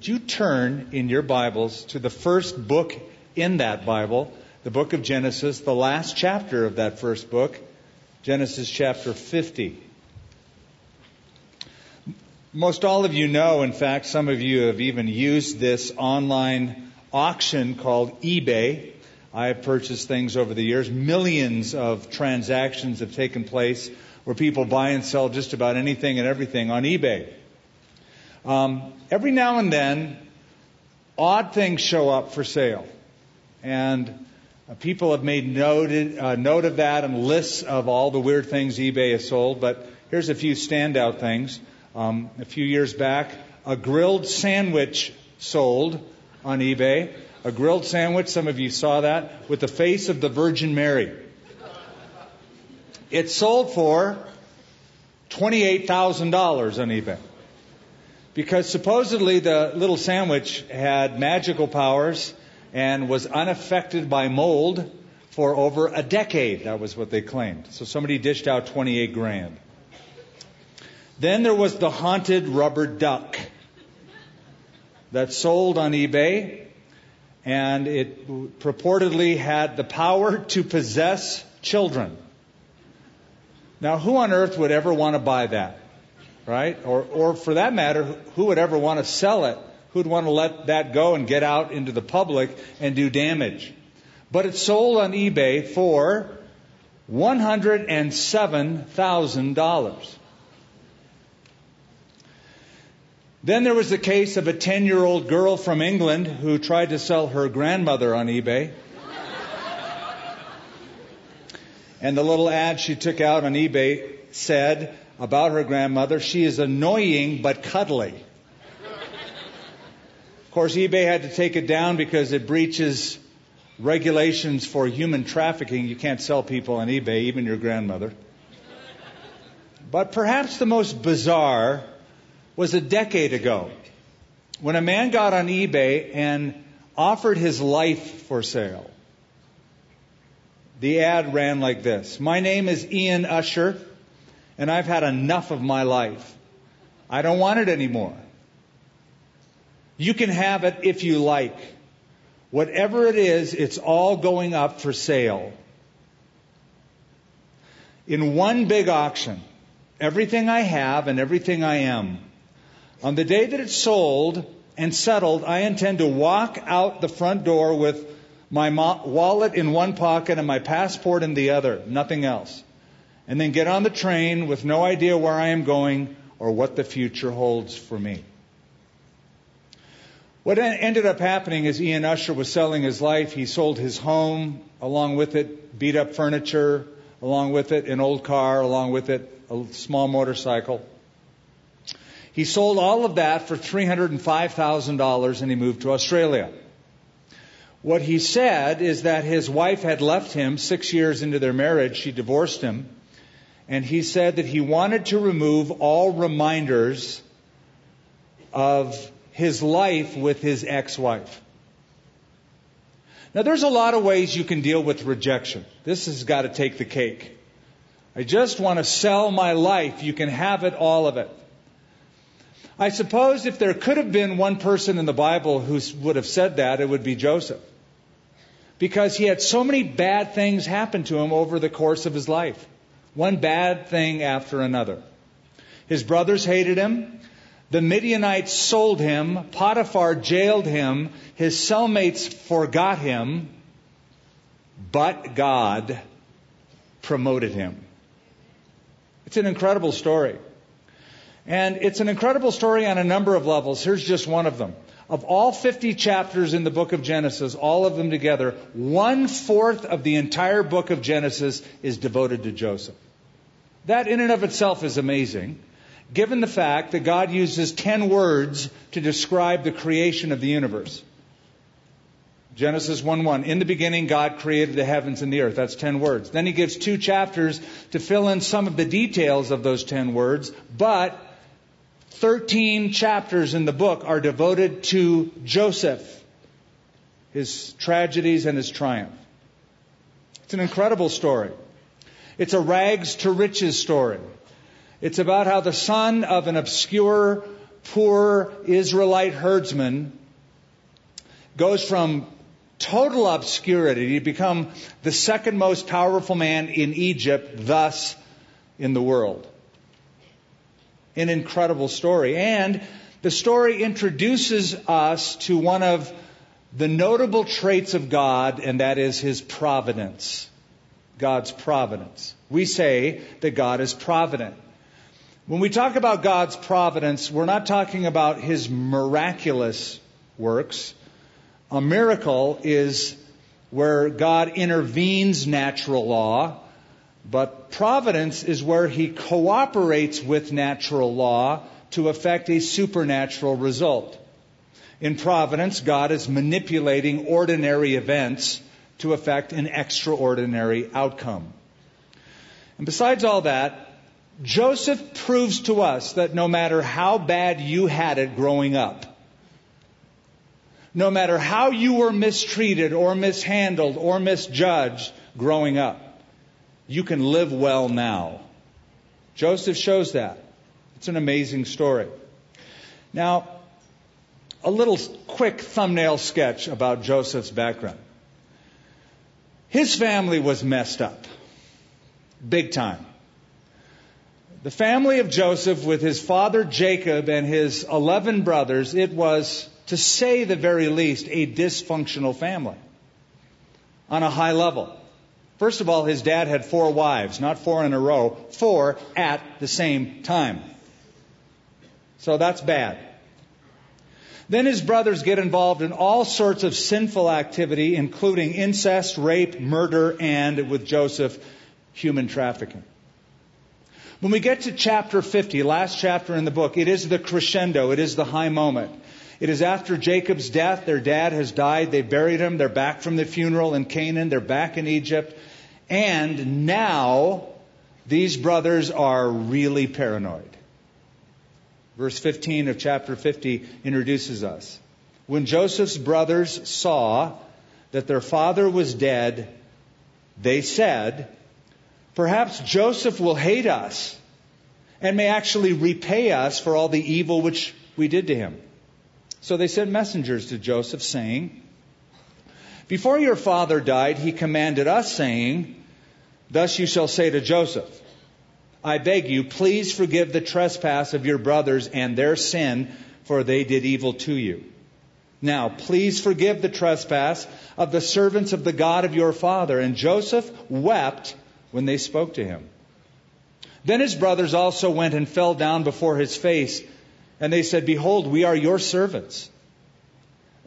would you turn in your Bibles to the first book in that Bible, the book of Genesis, the last chapter of that first book, Genesis chapter 50. Most all of you know, in fact, some of you have even used this online auction called eBay. I have purchased things over the years. Millions of transactions have taken place where people buy and sell just about anything and everything on eBay. Um, every now and then, odd things show up for sale. And uh, people have made noted, uh, note of that and lists of all the weird things eBay has sold. But here's a few standout things. Um, a few years back, a grilled sandwich sold on eBay. A grilled sandwich, some of you saw that, with the face of the Virgin Mary. It sold for $28,000 on eBay. Because supposedly the little sandwich had magical powers and was unaffected by mold for over a decade. That was what they claimed. So somebody dished out 28 grand. Then there was the haunted rubber duck that sold on eBay, and it purportedly had the power to possess children. Now, who on earth would ever want to buy that? Right? Or, or for that matter, who would ever want to sell it? Who'd want to let that go and get out into the public and do damage? But it sold on eBay for $107,000. Then there was the case of a 10 year old girl from England who tried to sell her grandmother on eBay. and the little ad she took out on eBay said about her grandmother, she is annoying but cuddly. Of course, eBay had to take it down because it breaches regulations for human trafficking. You can't sell people on eBay, even your grandmother. But perhaps the most bizarre was a decade ago when a man got on eBay and offered his life for sale. The ad ran like this My name is Ian Usher, and I've had enough of my life. I don't want it anymore. You can have it if you like. Whatever it is, it's all going up for sale. In one big auction, everything I have and everything I am on the day that it's sold and settled, I intend to walk out the front door with my wallet in one pocket and my passport in the other, nothing else. And then get on the train with no idea where I am going or what the future holds for me. What ended up happening is Ian Usher was selling his life. He sold his home, along with it, beat up furniture, along with it, an old car, along with it, a small motorcycle. He sold all of that for $305,000 and he moved to Australia. What he said is that his wife had left him six years into their marriage. She divorced him. And he said that he wanted to remove all reminders of his life with his ex wife. Now, there's a lot of ways you can deal with rejection. This has got to take the cake. I just want to sell my life. You can have it, all of it. I suppose if there could have been one person in the Bible who would have said that, it would be Joseph. Because he had so many bad things happen to him over the course of his life. One bad thing after another. His brothers hated him. The Midianites sold him. Potiphar jailed him. His cellmates forgot him. But God promoted him. It's an incredible story. And it's an incredible story on a number of levels. Here's just one of them. Of all 50 chapters in the book of Genesis, all of them together, one fourth of the entire book of Genesis is devoted to Joseph. That in and of itself is amazing, given the fact that God uses 10 words to describe the creation of the universe. Genesis 1 1. In the beginning, God created the heavens and the earth. That's 10 words. Then he gives two chapters to fill in some of the details of those 10 words, but 13 chapters in the book are devoted to Joseph, his tragedies and his triumph. It's an incredible story. It's a rags to riches story. It's about how the son of an obscure poor Israelite herdsman goes from total obscurity to become the second most powerful man in Egypt, thus in the world. An incredible story. And the story introduces us to one of the notable traits of God, and that is his providence. God's providence. We say that God is provident. When we talk about God's providence, we're not talking about his miraculous works. A miracle is where God intervenes natural law, but providence is where he cooperates with natural law to effect a supernatural result. In providence, God is manipulating ordinary events to effect an extraordinary outcome. And besides all that, Joseph proves to us that no matter how bad you had it growing up, no matter how you were mistreated or mishandled or misjudged growing up, you can live well now. Joseph shows that. It's an amazing story. Now, a little quick thumbnail sketch about Joseph's background. His family was messed up. Big time. The family of Joseph, with his father Jacob and his 11 brothers, it was, to say the very least, a dysfunctional family on a high level. First of all, his dad had four wives, not four in a row, four at the same time. So that's bad. Then his brothers get involved in all sorts of sinful activity, including incest, rape, murder, and with Joseph, human trafficking. When we get to chapter 50, last chapter in the book, it is the crescendo, it is the high moment. It is after Jacob's death, their dad has died, they buried him, they're back from the funeral in Canaan, they're back in Egypt, and now these brothers are really paranoid. Verse 15 of chapter 50 introduces us. When Joseph's brothers saw that their father was dead, they said, Perhaps Joseph will hate us and may actually repay us for all the evil which we did to him. So they sent messengers to Joseph saying, Before your father died, he commanded us, saying, Thus you shall say to Joseph, I beg you, please forgive the trespass of your brothers and their sin, for they did evil to you. Now, please forgive the trespass of the servants of the God of your father. And Joseph wept when they spoke to him. Then his brothers also went and fell down before his face, and they said, Behold, we are your servants.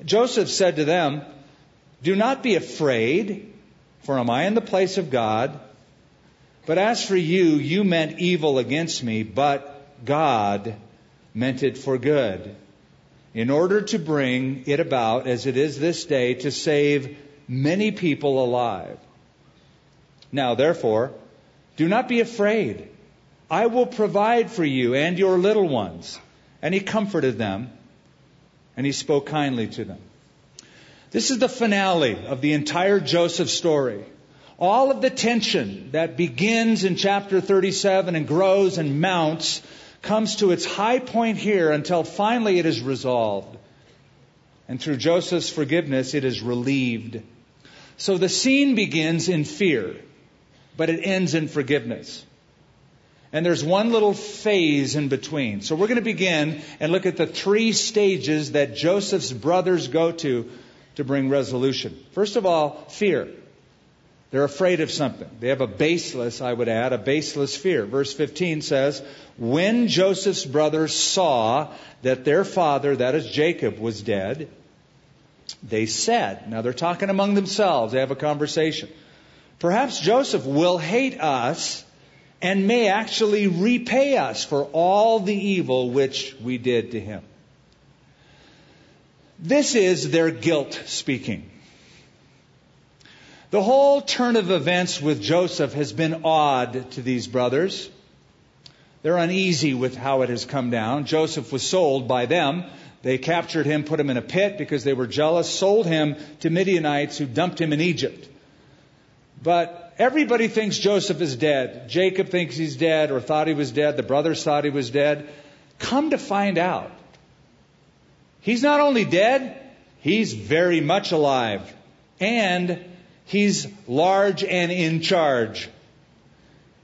Joseph said to them, Do not be afraid, for am I in the place of God? But as for you, you meant evil against me, but God meant it for good, in order to bring it about, as it is this day, to save many people alive. Now, therefore, do not be afraid. I will provide for you and your little ones. And he comforted them, and he spoke kindly to them. This is the finale of the entire Joseph story all of the tension that begins in chapter 37 and grows and mounts comes to its high point here until finally it is resolved. And through Joseph's forgiveness, it is relieved. So the scene begins in fear, but it ends in forgiveness. And there's one little phase in between. So we're going to begin and look at the three stages that Joseph's brothers go to to bring resolution. First of all, fear. They're afraid of something. They have a baseless, I would add, a baseless fear. Verse 15 says, When Joseph's brothers saw that their father, that is Jacob, was dead, they said, now they're talking among themselves, they have a conversation. Perhaps Joseph will hate us and may actually repay us for all the evil which we did to him. This is their guilt speaking. The whole turn of events with Joseph has been odd to these brothers. They're uneasy with how it has come down. Joseph was sold by them. They captured him, put him in a pit because they were jealous, sold him to Midianites who dumped him in Egypt. But everybody thinks Joseph is dead. Jacob thinks he's dead or thought he was dead. The brothers thought he was dead. Come to find out, He's not only dead, he's very much alive. And he's large and in charge.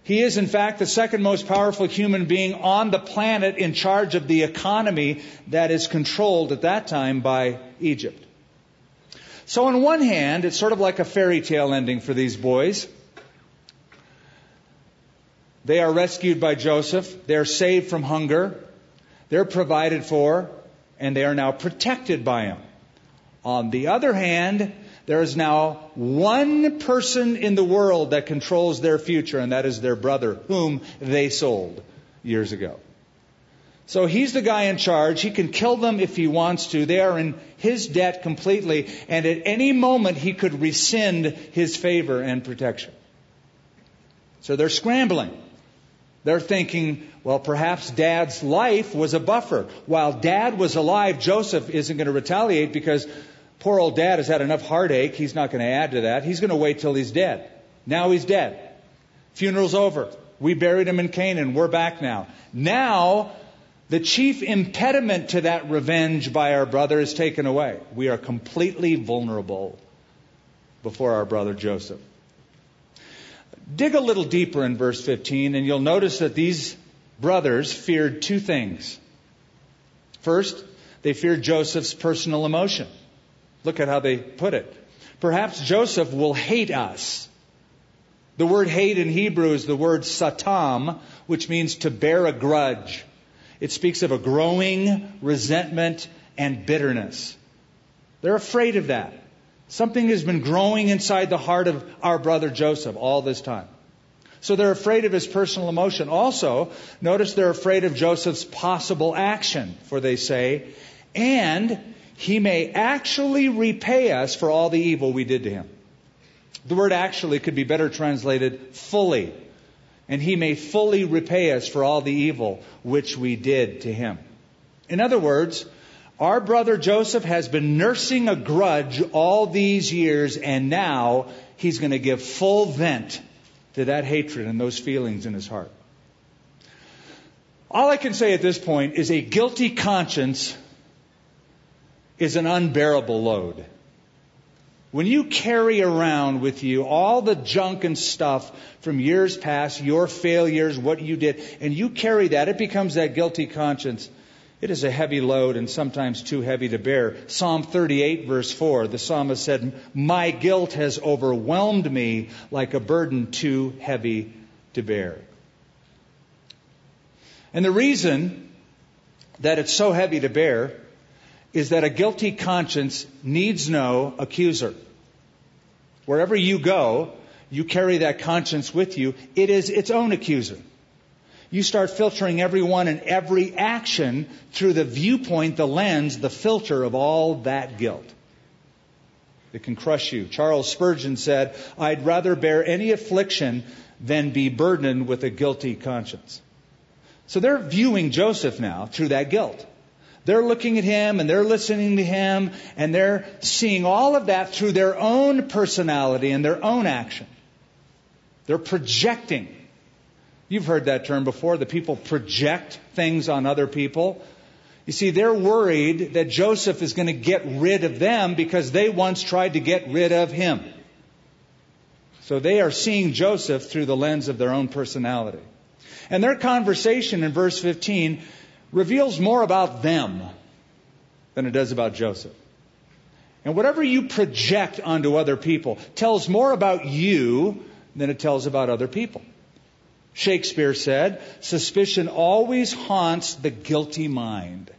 He is, in fact, the second most powerful human being on the planet in charge of the economy that is controlled at that time by Egypt. So, on one hand, it's sort of like a fairy tale ending for these boys. They are rescued by Joseph, they're saved from hunger, they're provided for, and they are now protected by him. On the other hand, there is now one person in the world that controls their future, and that is their brother, whom they sold years ago. So he's the guy in charge. He can kill them if he wants to. They are in his debt completely, and at any moment he could rescind his favor and protection. So they're scrambling. They're thinking, well, perhaps dad's life was a buffer. While dad was alive, Joseph isn't going to retaliate because Poor old dad has had enough heartache. He's not going to add to that. He's going to wait till he's dead. Now he's dead. Funeral's over. We buried him in Canaan. We're back now. Now, the chief impediment to that revenge by our brother is taken away. We are completely vulnerable before our brother Joseph. Dig a little deeper in verse 15, and you'll notice that these brothers feared two things. First, they feared Joseph's personal emotion. Look at how they put it. Perhaps Joseph will hate us. The word hate in Hebrew is the word satam, which means to bear a grudge. It speaks of a growing resentment and bitterness. They're afraid of that. Something has been growing inside the heart of our brother Joseph all this time. So they're afraid of his personal emotion. Also, notice they're afraid of Joseph's possible action, for they say, and he may actually repay us for all the evil we did to him. The word actually could be better translated fully. And he may fully repay us for all the evil which we did to him. In other words, our brother Joseph has been nursing a grudge all these years, and now he's going to give full vent to that hatred and those feelings in his heart. All I can say at this point is a guilty conscience is an unbearable load. When you carry around with you all the junk and stuff from years past, your failures, what you did, and you carry that, it becomes that guilty conscience. It is a heavy load and sometimes too heavy to bear. Psalm 38 verse 4, the psalmist said, My guilt has overwhelmed me like a burden too heavy to bear. And the reason that it's so heavy to bear is that a guilty conscience needs no accuser. Wherever you go, you carry that conscience with you. It is its own accuser. You start filtering everyone and every action through the viewpoint, the lens, the filter of all that guilt. It can crush you. Charles Spurgeon said, I'd rather bear any affliction than be burdened with a guilty conscience. So they're viewing Joseph now through that guilt. They're looking at him and they're listening to him and they're seeing all of that through their own personality and their own action. They're projecting. You've heard that term before. The people project things on other people. You see, they're worried that Joseph is going to get rid of them because they once tried to get rid of him. So they are seeing Joseph through the lens of their own personality. And their conversation in verse 15 reveals more about them than it does about Joseph. And whatever you project onto other people tells more about you than it tells about other people. Shakespeare said, suspicion always haunts the guilty mind.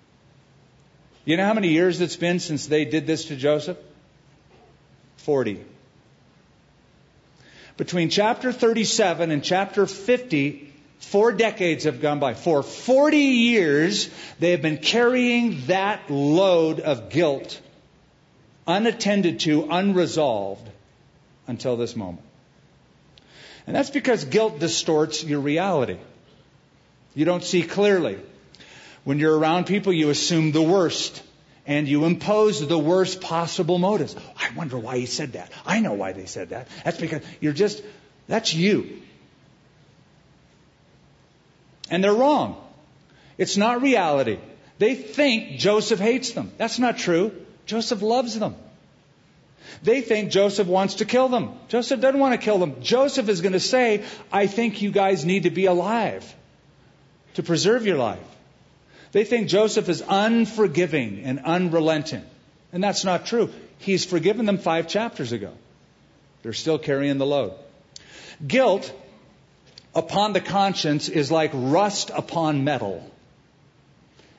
You know how many years it's been since they did this to Joseph? 40. Between chapter 37 and chapter 50, Four decades have gone by. For 40 years, they have been carrying that load of guilt, unattended to, unresolved, until this moment. And that's because guilt distorts your reality. You don't see clearly. When you're around people, you assume the worst and you impose the worst possible motives. I wonder why he said that. I know why they said that. That's because you're just, that's you. And they're wrong. It's not reality. They think Joseph hates them. That's not true. Joseph loves them. They think Joseph wants to kill them. Joseph doesn't want to kill them. Joseph is going to say, I think you guys need to be alive to preserve your life. They think Joseph is unforgiving and unrelenting. And that's not true. He's forgiven them five chapters ago. They're still carrying the load. Guilt upon the conscience is like rust upon metal.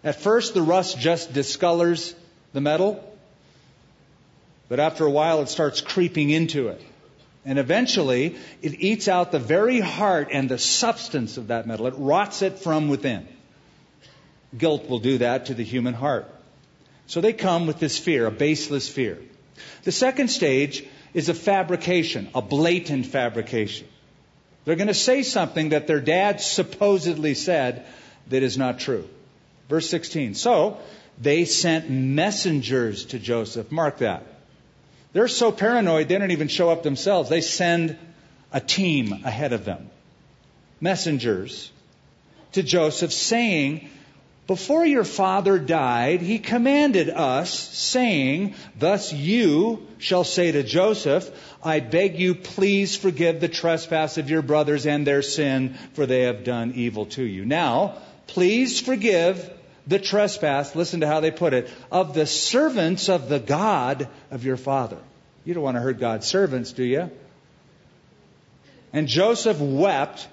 At first, the rust just discolors the metal, but after a while, it starts creeping into it. And eventually, it eats out the very heart and the substance of that metal. It rots it from within. Guilt will do that to the human heart. So they come with this fear, a baseless fear. The second stage is a fabrication, a blatant fabrication. They're going to say something that their dad supposedly said that is not true. Verse 16. So they sent messengers to Joseph. Mark that. They're so paranoid they don't even show up themselves. They send a team ahead of them. Messengers to Joseph saying, before your father died, he commanded us, saying, Thus you shall say to Joseph, I beg you, please forgive the trespass of your brothers and their sin, for they have done evil to you. Now, please forgive the trespass, listen to how they put it, of the servants of the God of your father. You don't want to hurt God's servants, do you? And Joseph wept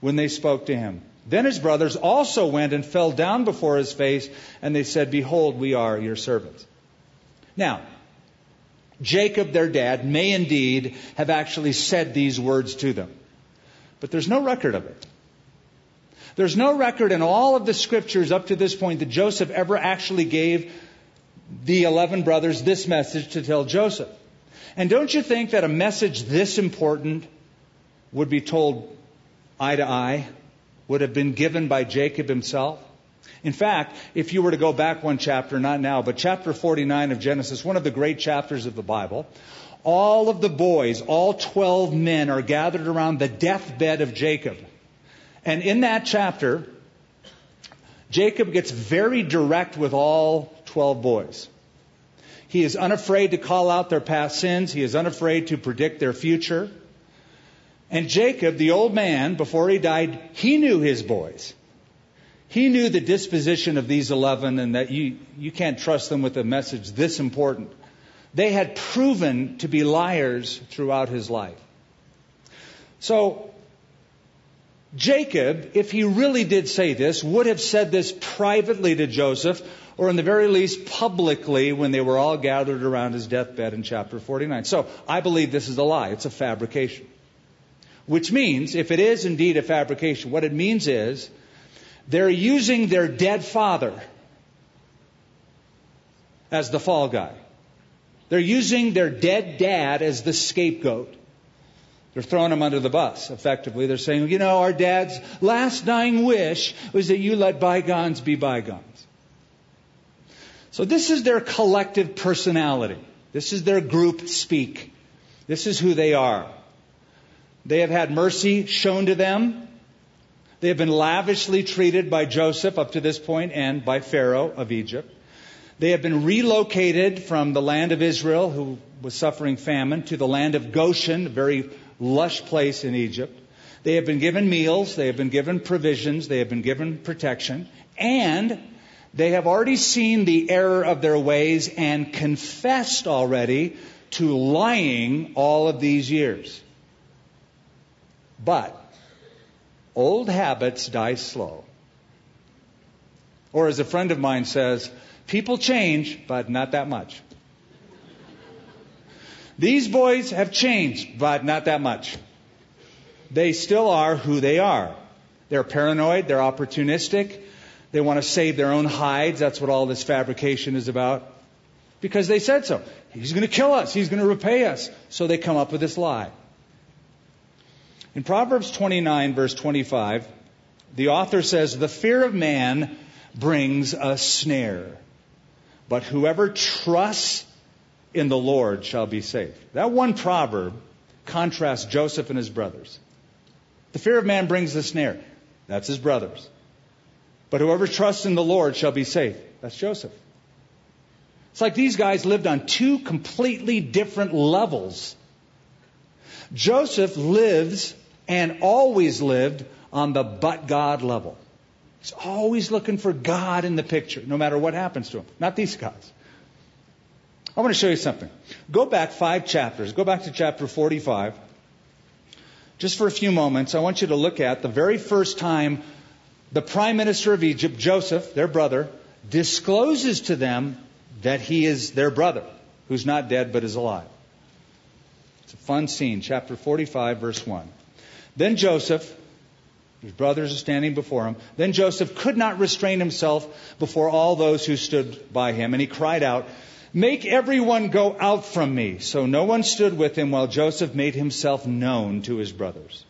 when they spoke to him. Then his brothers also went and fell down before his face, and they said, Behold, we are your servants. Now, Jacob, their dad, may indeed have actually said these words to them. But there's no record of it. There's no record in all of the scriptures up to this point that Joseph ever actually gave the 11 brothers this message to tell Joseph. And don't you think that a message this important would be told eye to eye? Would have been given by Jacob himself. In fact, if you were to go back one chapter, not now, but chapter 49 of Genesis, one of the great chapters of the Bible, all of the boys, all 12 men are gathered around the deathbed of Jacob. And in that chapter, Jacob gets very direct with all 12 boys. He is unafraid to call out their past sins. He is unafraid to predict their future. And Jacob, the old man, before he died, he knew his boys. He knew the disposition of these 11 and that you, you can't trust them with a message this important. They had proven to be liars throughout his life. So, Jacob, if he really did say this, would have said this privately to Joseph, or in the very least publicly when they were all gathered around his deathbed in chapter 49. So, I believe this is a lie. It's a fabrication. Which means, if it is indeed a fabrication, what it means is they're using their dead father as the fall guy. They're using their dead dad as the scapegoat. They're throwing him under the bus, effectively. They're saying, you know, our dad's last dying wish was that you let bygones be bygones. So this is their collective personality. This is their group speak. This is who they are. They have had mercy shown to them. They have been lavishly treated by Joseph up to this point and by Pharaoh of Egypt. They have been relocated from the land of Israel, who was suffering famine, to the land of Goshen, a very lush place in Egypt. They have been given meals, they have been given provisions, they have been given protection, and they have already seen the error of their ways and confessed already to lying all of these years. But old habits die slow. Or as a friend of mine says, people change, but not that much. These boys have changed, but not that much. They still are who they are. They're paranoid, they're opportunistic, they want to save their own hides. That's what all this fabrication is about. Because they said so. He's going to kill us, he's going to repay us. So they come up with this lie. In Proverbs 29, verse 25, the author says, The fear of man brings a snare, but whoever trusts in the Lord shall be safe. That one proverb contrasts Joseph and his brothers. The fear of man brings the snare. That's his brothers. But whoever trusts in the Lord shall be safe. That's Joseph. It's like these guys lived on two completely different levels. Joseph lives and always lived on the but God level. He's always looking for God in the picture, no matter what happens to him. Not these guys. I want to show you something. Go back five chapters. Go back to chapter 45. Just for a few moments, I want you to look at the very first time the prime minister of Egypt, Joseph, their brother, discloses to them that he is their brother, who's not dead but is alive. It's a fun scene. Chapter 45, verse 1. Then Joseph, his brothers are standing before him. Then Joseph could not restrain himself before all those who stood by him, and he cried out, Make everyone go out from me. So no one stood with him while Joseph made himself known to his brothers.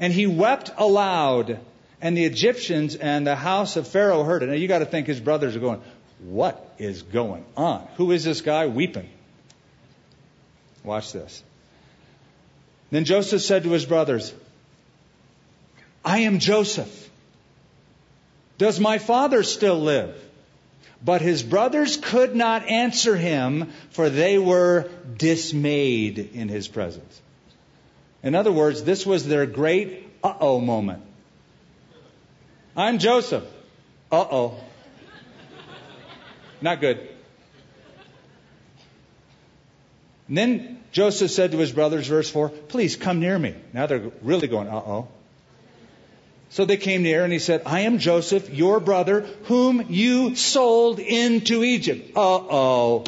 And he wept aloud, and the Egyptians and the house of Pharaoh heard it. Now you got to think his brothers are going, What is going on? Who is this guy weeping? Watch this. Then Joseph said to his brothers, I am Joseph. Does my father still live? But his brothers could not answer him, for they were dismayed in his presence. In other words, this was their great uh oh moment. I'm Joseph. Uh oh. Not good. And then Joseph said to his brothers, verse 4, Please come near me. Now they're really going, uh oh. So they came near and he said, I am Joseph, your brother, whom you sold into Egypt. Uh oh.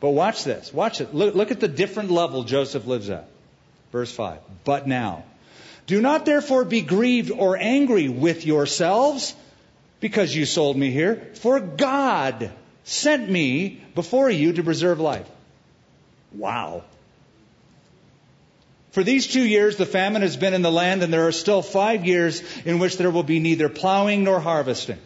But watch this. Watch it. Look, look, at the different level Joseph lives at. Verse 5. But now, do not therefore be grieved or angry with yourselves because you sold me here, for God sent me before you to preserve life. Wow. For these two years, the famine has been in the land, and there are still five years in which there will be neither plowing nor harvesting.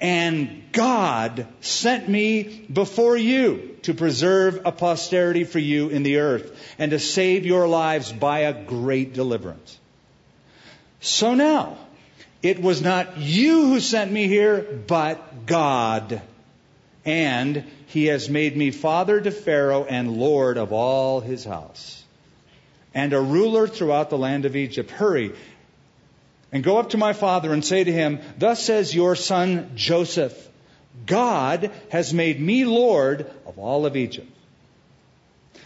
And God sent me before you to preserve a posterity for you in the earth and to save your lives by a great deliverance. So now, it was not you who sent me here, but God. And he has made me father to Pharaoh and lord of all his house and a ruler throughout the land of Egypt. Hurry and go up to my father and say to him, Thus says your son Joseph, God has made me Lord of all of Egypt.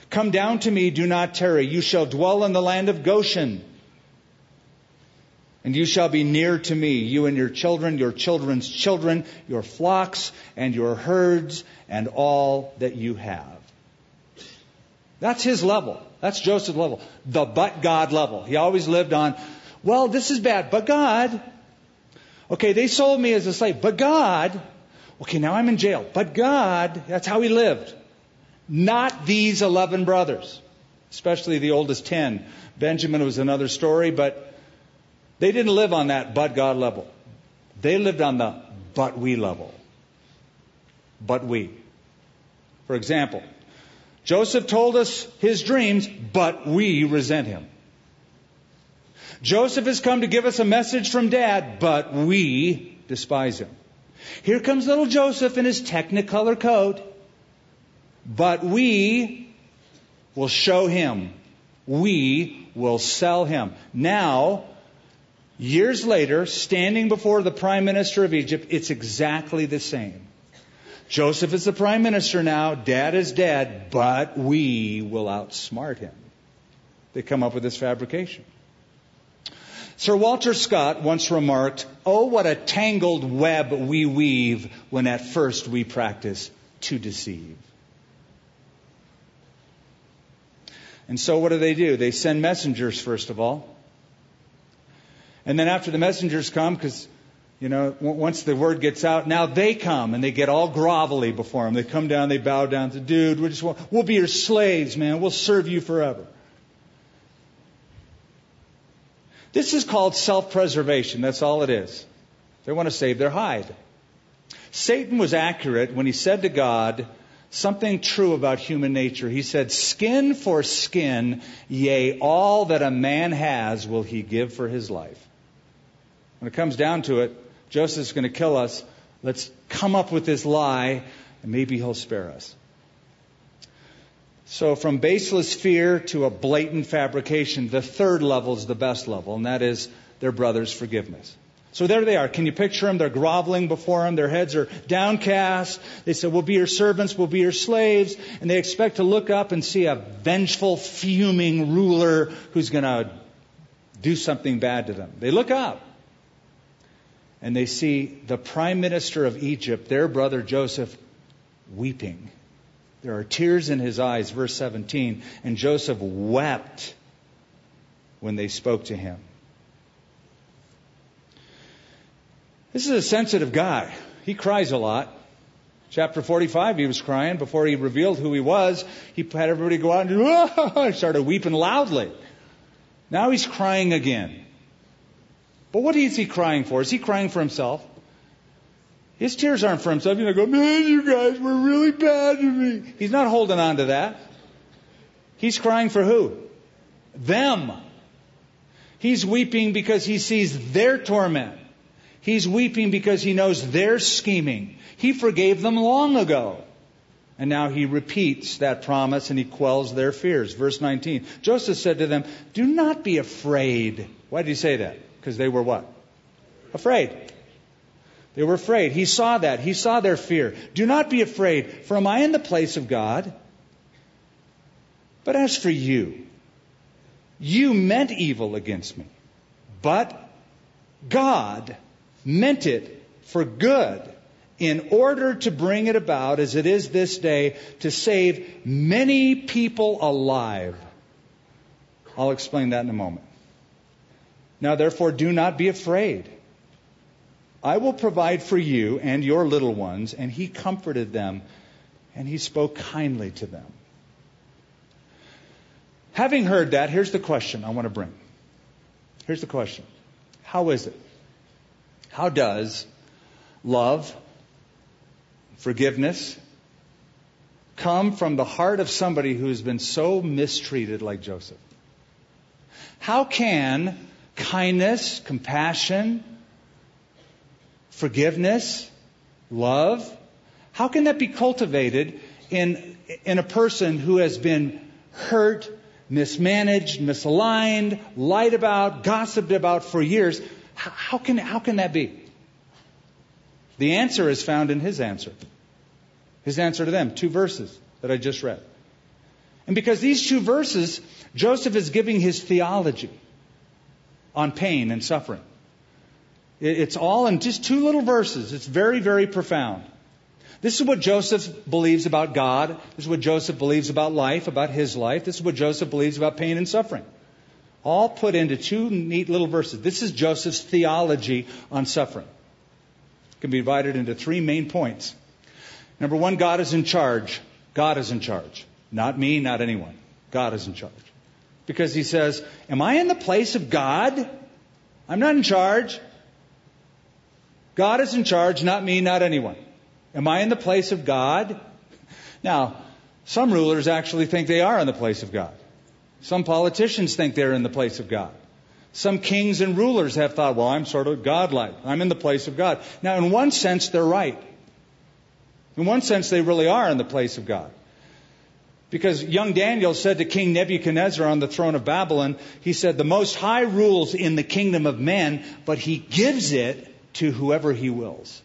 Come down to me, do not tarry. You shall dwell in the land of Goshen. And you shall be near to me, you and your children, your children's children, your flocks and your herds, and all that you have. That's his level. That's Joseph's level. The but God level. He always lived on, well, this is bad, but God. Okay, they sold me as a slave, but God. Okay, now I'm in jail, but God. That's how he lived. Not these 11 brothers, especially the oldest 10. Benjamin was another story, but they didn't live on that but God level. They lived on the but we level. But we. For example, Joseph told us his dreams, but we resent him. Joseph has come to give us a message from dad, but we despise him. Here comes little Joseph in his technicolor coat, but we will show him. We will sell him. Now, years later, standing before the prime minister of Egypt, it's exactly the same. Joseph is the prime minister now. Dad is dead, but we will outsmart him. They come up with this fabrication. Sir Walter Scott once remarked, Oh, what a tangled web we weave when at first we practice to deceive. And so what do they do? They send messengers, first of all. And then after the messengers come, because you know, once the word gets out, now they come and they get all grovelly before him. They come down, they bow down to, dude, we just want, we'll be your slaves, man. We'll serve you forever. This is called self-preservation. That's all it is. They want to save their hide. Satan was accurate when he said to God something true about human nature. He said, skin for skin, yea, all that a man has will he give for his life. When it comes down to it, Joseph's going to kill us. Let's come up with this lie, and maybe he'll spare us. So, from baseless fear to a blatant fabrication, the third level is the best level, and that is their brother's forgiveness. So there they are. Can you picture them? They're groveling before him. Their heads are downcast. They say, We'll be your servants. We'll be your slaves. And they expect to look up and see a vengeful, fuming ruler who's going to do something bad to them. They look up and they see the prime minister of Egypt, their brother Joseph, weeping. There are tears in his eyes, verse 17, and Joseph wept when they spoke to him. This is a sensitive guy. He cries a lot. Chapter 45, he was crying before he revealed who he was. He had everybody go out and started weeping loudly. Now he's crying again. But what is he crying for? Is he crying for himself? His tears aren't for himself. He's not going, man, you guys were really bad to me. He's not holding on to that. He's crying for who? Them. He's weeping because he sees their torment. He's weeping because he knows they're scheming. He forgave them long ago. And now he repeats that promise and he quells their fears. Verse 19. Joseph said to them, Do not be afraid. Why did he say that? Because they were what? Afraid. They were afraid. He saw that. He saw their fear. Do not be afraid, for am I in the place of God? But as for you, you meant evil against me. But God meant it for good in order to bring it about as it is this day to save many people alive. I'll explain that in a moment. Now, therefore, do not be afraid. I will provide for you and your little ones. And he comforted them and he spoke kindly to them. Having heard that, here's the question I want to bring. Here's the question How is it how does love, forgiveness, come from the heart of somebody who has been so mistreated like Joseph? How can kindness, compassion, forgiveness, love, how can that be cultivated in, in a person who has been hurt, mismanaged, misaligned, lied about, gossiped about for years? How can, how can that be? The answer is found in his answer. His answer to them, two verses that I just read. And because these two verses, Joseph is giving his theology on pain and suffering. It's all in just two little verses. It's very, very profound. This is what Joseph believes about God. This is what Joseph believes about life, about his life. This is what Joseph believes about pain and suffering all put into two neat little verses. This is Joseph's theology on suffering. It can be divided into three main points. Number one, God is in charge. God is in charge. Not me, not anyone. God is in charge. Because he says, Am I in the place of God? I'm not in charge. God is in charge, not me, not anyone. Am I in the place of God? Now, some rulers actually think they are in the place of God. Some politicians think they're in the place of God. Some kings and rulers have thought, well, I'm sort of godlike. I'm in the place of God. Now, in one sense, they're right. In one sense, they really are in the place of God. Because young Daniel said to King Nebuchadnezzar on the throne of Babylon, he said, The Most High rules in the kingdom of men, but he gives it to whoever he wills.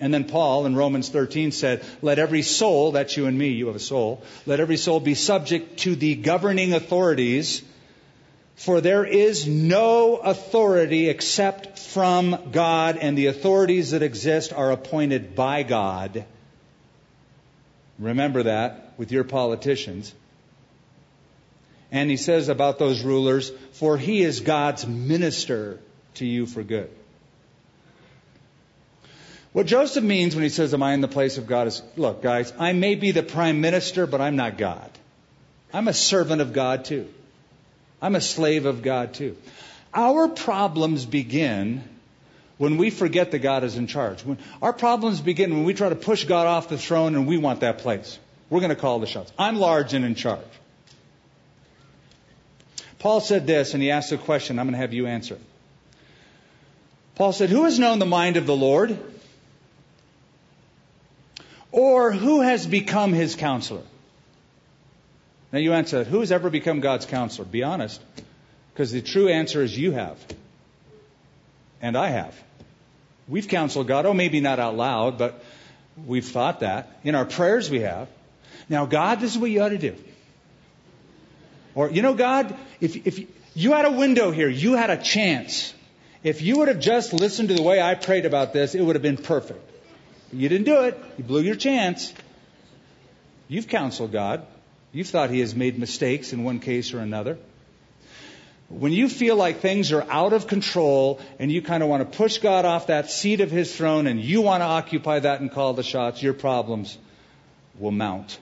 And then Paul in Romans 13 said, Let every soul, that's you and me, you have a soul, let every soul be subject to the governing authorities, for there is no authority except from God, and the authorities that exist are appointed by God. Remember that with your politicians. And he says about those rulers, For he is God's minister to you for good. What Joseph means when he says, Am I in the place of God? is look, guys, I may be the prime minister, but I'm not God. I'm a servant of God too. I'm a slave of God too. Our problems begin when we forget that God is in charge. When our problems begin when we try to push God off the throne and we want that place. We're going to call the shots. I'm large and in charge. Paul said this, and he asked a question. I'm going to have you answer. Paul said, Who has known the mind of the Lord? Or who has become his counselor? Now you answer. Who has ever become God's counselor? Be honest. Because the true answer is you have. And I have. We've counseled God. Oh, maybe not out loud, but we've thought that. In our prayers, we have. Now, God, this is what you ought to do. Or, you know, God, if, if you had a window here, you had a chance. If you would have just listened to the way I prayed about this, it would have been perfect. But You didn't do it. You blew your chance. You've counseled God. You've thought He has made mistakes in one case or another. When you feel like things are out of control and you kind of want to push God off that seat of His throne and you want to occupy that and call the shots, your problems will mount.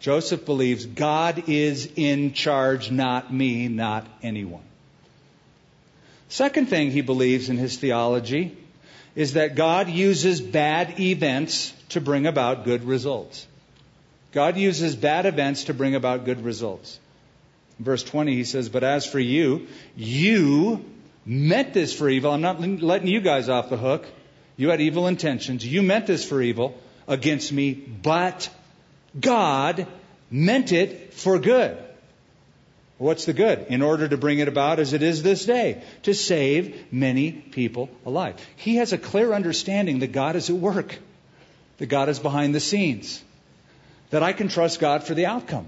Joseph believes God is in charge, not me, not anyone. Second thing he believes in his theology is that God uses bad events to bring about good results. God uses bad events to bring about good results. Verse 20, he says, But as for you, you meant this for evil. I'm not letting you guys off the hook. You had evil intentions. You meant this for evil against me, but God meant it for good. What's the good? In order to bring it about as it is this day, to save many people alive. He has a clear understanding that God is at work, that God is behind the scenes, that I can trust God for the outcome.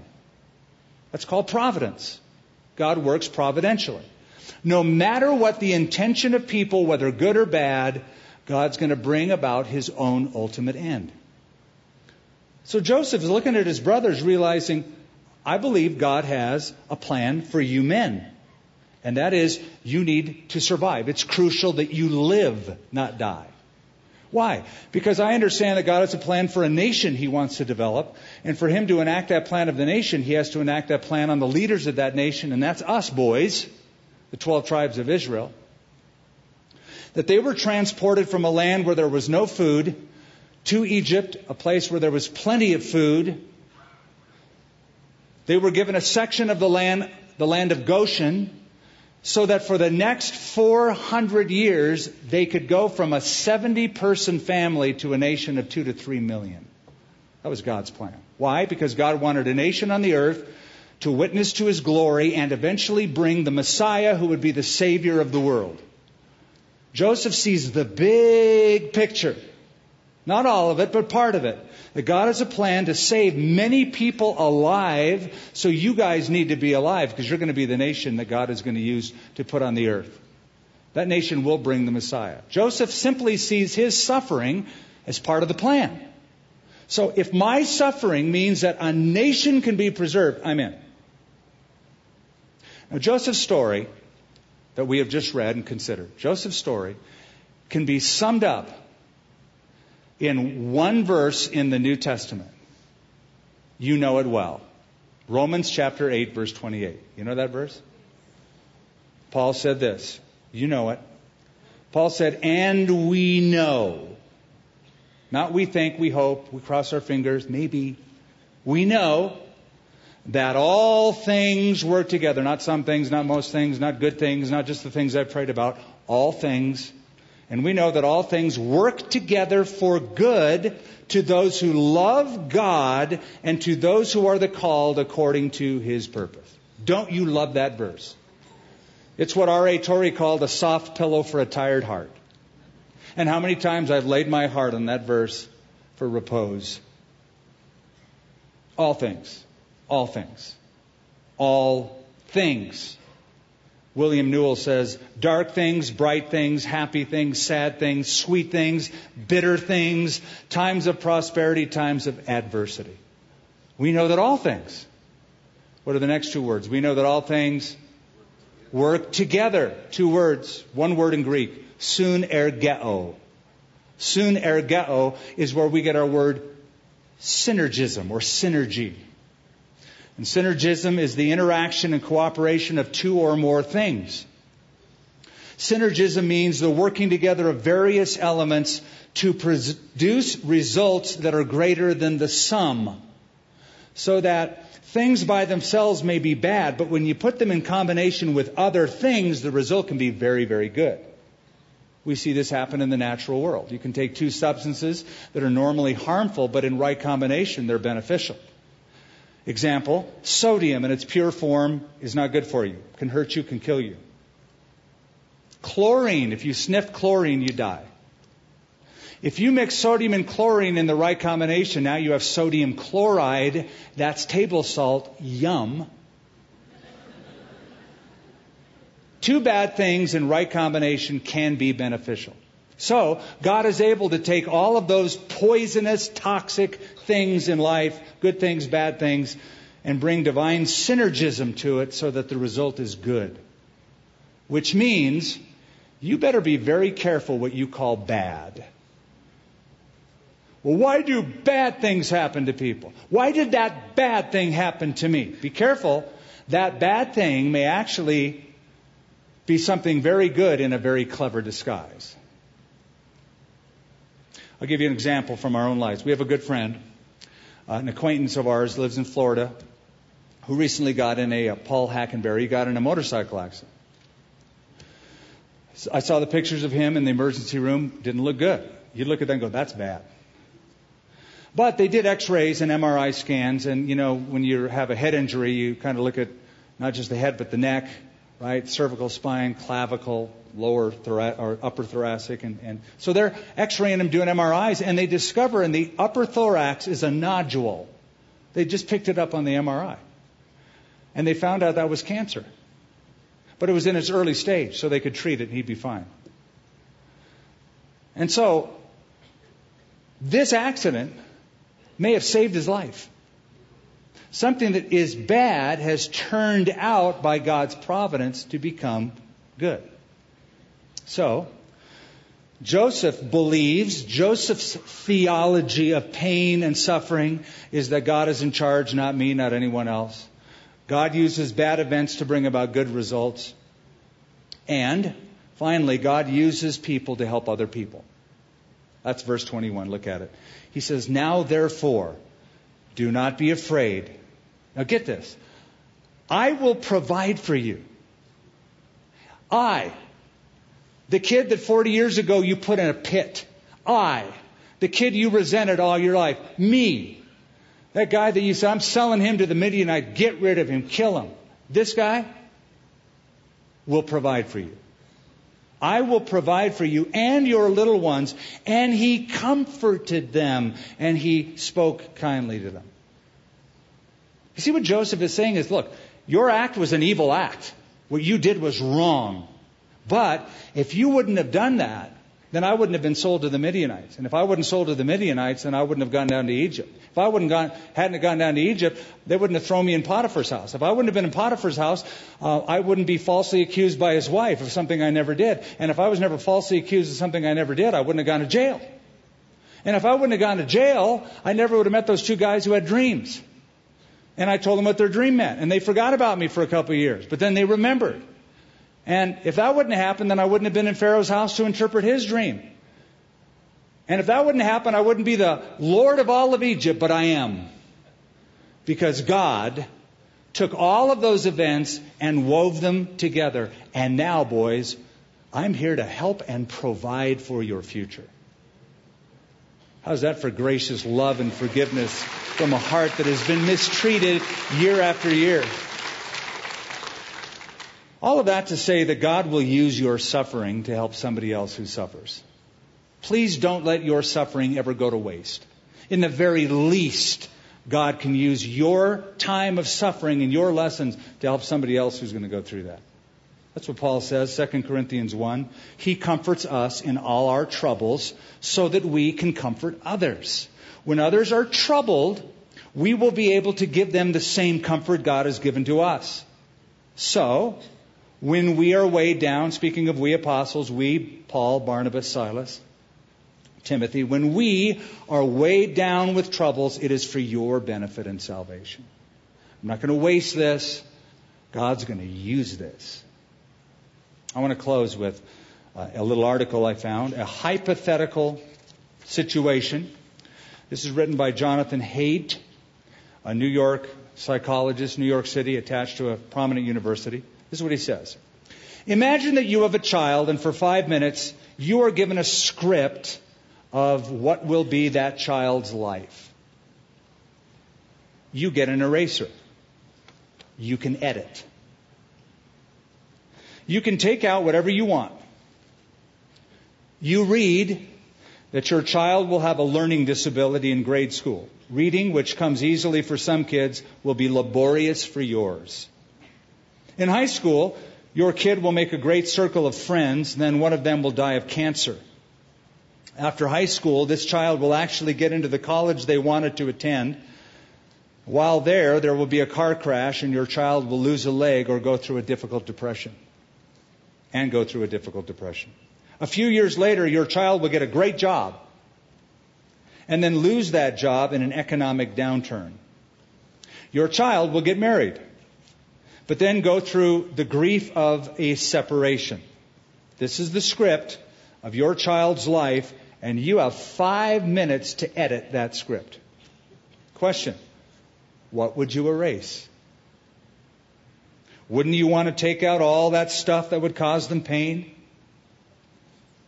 That's called providence. God works providentially. No matter what the intention of people, whether good or bad, God's going to bring about his own ultimate end. So Joseph is looking at his brothers, realizing, I believe God has a plan for you men. And that is, you need to survive. It's crucial that you live, not die. Why? Because I understand that God has a plan for a nation he wants to develop. And for him to enact that plan of the nation, he has to enact that plan on the leaders of that nation. And that's us, boys, the 12 tribes of Israel. That they were transported from a land where there was no food to Egypt, a place where there was plenty of food, they were given a section of the land, the land of Goshen, so that for the next 400 years, they could go from a 70 person family to a nation of 2 to 3 million. That was God's plan. Why? Because God wanted a nation on the earth to witness to his glory and eventually bring the Messiah who would be the Savior of the world. Joseph sees the big picture. Not all of it, but part of it. That God has a plan to save many people alive, so you guys need to be alive because you're going to be the nation that God is going to use to put on the earth. That nation will bring the Messiah. Joseph simply sees his suffering as part of the plan. So if my suffering means that a nation can be preserved, I'm in. Now, Joseph's story that we have just read and considered, Joseph's story can be summed up in one verse in the New Testament. You know it well. Romans chapter 8, verse 28. You know that verse? Paul said this. You know it. Paul said, and we know. Not we think, we hope, we cross our fingers, maybe. We know that all things work together. Not some things, not most things, not good things, not just the things I've prayed about. All things and we know that all things work together for good to those who love God and to those who are the called according to his purpose. Don't you love that verse? It's what R.A. Torrey called a soft pillow for a tired heart. And how many times I've laid my heart on that verse for repose. All things. All things. All things William Newell says, dark things, bright things, happy things, sad things, sweet things, bitter things, times of prosperity, times of adversity. We know that all things, what are the next two words? We know that all things work together. Two words, one word in Greek, sun ergeo. Sun ergeo is where we get our word synergism or synergy. And synergism is the interaction and cooperation of two or more things. Synergism means the working together of various elements to produce results that are greater than the sum. So that things by themselves may be bad, but when you put them in combination with other things, the result can be very, very good. We see this happen in the natural world. You can take two substances that are normally harmful, but in right combination, they're beneficial. Example, sodium in its pure form is not good for you. Can hurt you, can kill you. Chlorine, if you sniff chlorine, you die. If you mix sodium and chlorine in the right combination, now you have sodium chloride. That's table salt. Yum. Two bad things in right combination can be beneficial. So, God is able to take all of those poisonous, toxic things in life, good things, bad things, and bring divine synergism to it so that the result is good. Which means you better be very careful what you call bad. Well, why do bad things happen to people? Why did that bad thing happen to me? Be careful. That bad thing may actually be something very good in a very clever disguise. I'll give you an example from our own lives. We have a good friend, uh, an acquaintance of ours, lives in Florida, who recently got in a, uh, Paul Hackenberry, He got in a motorcycle accident. So I saw the pictures of him in the emergency room, didn't look good. You'd look at them and go, that's bad. But they did x-rays and MRI scans, and you know, when you have a head injury, you kind of look at not just the head, but the neck, right? Cervical spine, clavicle, lower thora- or upper thoracic, and, and so they're X-raying them, doing MRIs, and they discover in the upper thorax is a nodule. They just picked it up on the MRI, and they found out that was cancer, but it was in its early stage, so they could treat it, and he'd be fine. And so, this accident may have saved his life something that is bad has turned out by God's providence to become good. So, Joseph believes, Joseph's theology of pain and suffering is that God is in charge, not me, not anyone else. God uses bad events to bring about good results. And finally, God uses people to help other people. That's verse 21. Look at it. He says, Now therefore, do not be afraid. Now get this. I will provide for you. I, the kid that 40 years ago you put in a pit. I, the kid you resented all your life. Me, that guy that you said, I'm selling him to the Midianite, get rid of him, kill him. This guy will provide for you. I will provide for you and your little ones. And he comforted them and he spoke kindly to them. You see what Joseph is saying is, look, your act was an evil act. What you did was wrong. But if you wouldn't have done that, then I wouldn't have been sold to the Midianites. And if I wouldn't sold to the Midianites, then I wouldn't have gone down to Egypt. If I wouldn't gone, hadn't gone down to Egypt, they wouldn't have thrown me in Potiphar's house. If I wouldn't have been in Potiphar's house, uh, I wouldn't be falsely accused by his wife of something I never did. And if I was never falsely accused of something I never did, I wouldn't have gone to jail. And if I wouldn't have gone to jail, I never would have met those two guys who had dreams. And I told them what their dream meant. And they forgot about me for a couple of years. But then they remembered. And if that wouldn't happen, then I wouldn't have been in Pharaoh's house to interpret his dream. And if that wouldn't happen, I wouldn't be the Lord of all of Egypt, but I am. Because God took all of those events and wove them together. And now, boys, I'm here to help and provide for your future. How's that for gracious love and forgiveness from a heart that has been mistreated year after year? All of that to say that God will use your suffering to help somebody else who suffers. Please don't let your suffering ever go to waste. In the very least, God can use your time of suffering and your lessons to help somebody else who's going to go through that. That's what Paul says, 2 Corinthians 1. He comforts us in all our troubles so that we can comfort others. When others are troubled, we will be able to give them the same comfort God has given to us. So, when we are weighed down, speaking of we apostles, we, Paul, Barnabas, Silas, Timothy, when we are weighed down with troubles, it is for your benefit and salvation. I'm not going to waste this. God's going to use this. I want to close with uh, a little article I found, a hypothetical situation. This is written by Jonathan Haidt, a New York psychologist, New York City, attached to a prominent university. This is what he says. Imagine that you have a child, and for five minutes, you are given a script of what will be that child's life. You get an eraser. You can edit. You can take out whatever you want. You read that your child will have a learning disability in grade school. Reading, which comes easily for some kids, will be laborious for yours. In high school, your kid will make a great circle of friends, then one of them will die of cancer. After high school, this child will actually get into the college they wanted to attend. While there, there will be a car crash and your child will lose a leg or go through a difficult depression. And go through a difficult depression. A few years later, your child will get a great job and then lose that job in an economic downturn. Your child will get married, but then go through the grief of a separation. This is the script of your child's life, and you have five minutes to edit that script. Question What would you erase? Wouldn't you want to take out all that stuff that would cause them pain?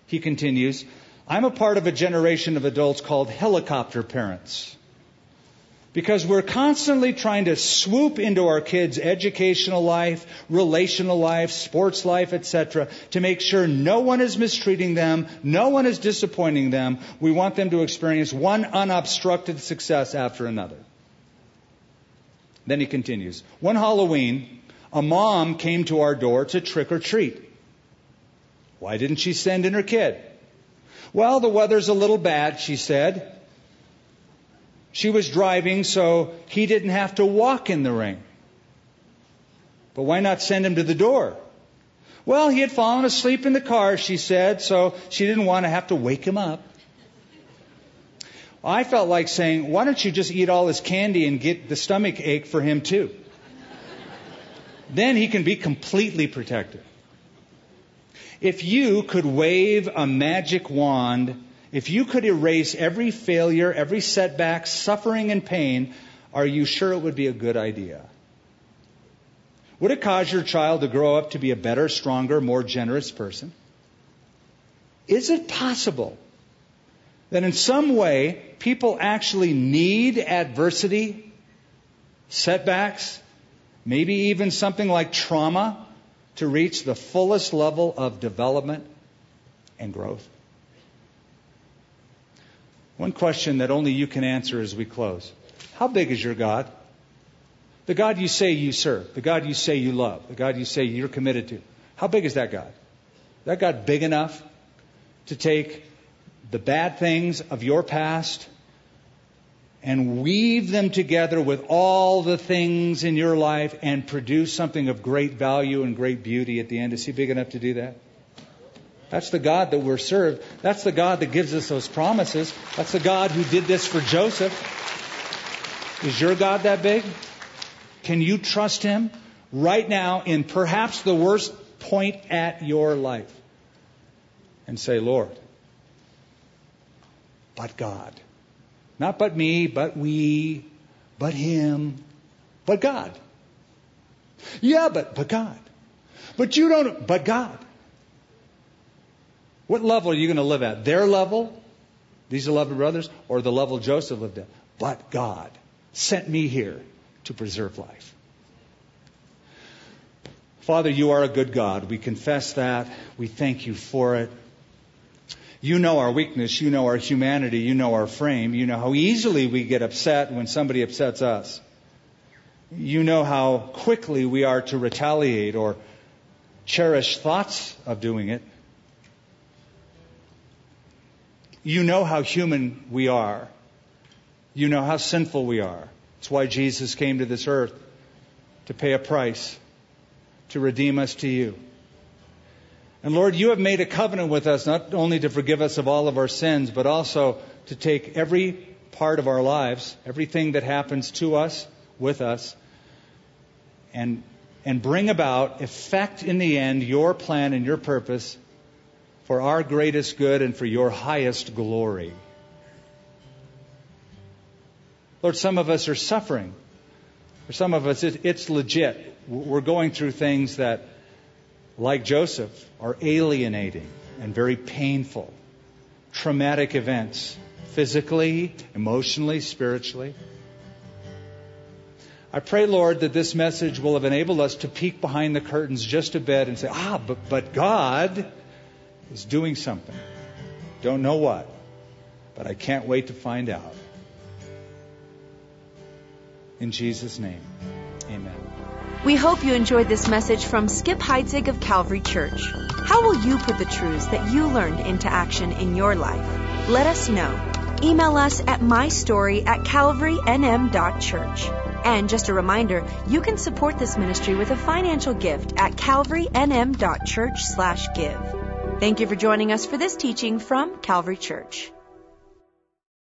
He continues, I'm a part of a generation of adults called helicopter parents. Because we're constantly trying to swoop into our kids' educational life, relational life, sports life, etc., to make sure no one is mistreating them, no one is disappointing them. We want them to experience one unobstructed success after another. Then he continues. One Halloween, a mom came to our door to trick or treat. Why didn't she send in her kid? Well, the weather's a little bad, she said. She was driving, so he didn't have to walk in the rain. But why not send him to the door? Well, he had fallen asleep in the car, she said, so she didn't want to have to wake him up. I felt like saying, why don't you just eat all his candy and get the stomach ache for him too? then he can be completely protected. If you could wave a magic wand, if you could erase every failure, every setback, suffering, and pain, are you sure it would be a good idea? Would it cause your child to grow up to be a better, stronger, more generous person? Is it possible that in some way people actually need adversity, setbacks, maybe even something like trauma to reach the fullest level of development and growth? One question that only you can answer as we close. How big is your God? The God you say you serve, the God you say you love, the God you say you're committed to. How big is that God? Is that God big enough to take the bad things of your past and weave them together with all the things in your life and produce something of great value and great beauty at the end. Is He big enough to do that? That's the God that we're served. That's the God that gives us those promises. That's the God who did this for Joseph. Is your God that big? Can you trust Him right now in perhaps the worst point at your life? And say, Lord, but God. Not but me, but we, but him, but God. Yeah, but, but God. But you don't, but God. What level are you going to live at? Their level, these 11 brothers, or the level Joseph lived at? But God sent me here to preserve life. Father, you are a good God. We confess that. We thank you for it. You know our weakness. You know our humanity. You know our frame. You know how easily we get upset when somebody upsets us. You know how quickly we are to retaliate or cherish thoughts of doing it. You know how human we are. You know how sinful we are. It's why Jesus came to this earth to pay a price, to redeem us to you. And Lord, you have made a covenant with us not only to forgive us of all of our sins, but also to take every part of our lives, everything that happens to us, with us, and, and bring about, effect in the end, your plan and your purpose for our greatest good and for your highest glory. Lord, some of us are suffering. For some of us, it, it's legit. We're going through things that like Joseph, are alienating and very painful. Traumatic events, physically, emotionally, spiritually. I pray, Lord, that this message will have enabled us to peek behind the curtains just a bit and say, ah, but, but God is doing something. Don't know what, but I can't wait to find out. In Jesus' name, amen. We hope you enjoyed this message from Skip Heitzig of Calvary Church. How will you put the truths that you learned into action in your life? Let us know. Email us at mystory at calvarynm.church. And just a reminder, you can support this ministry with a financial gift at calvarynm.church slash give. Thank you for joining us for this teaching from Calvary Church.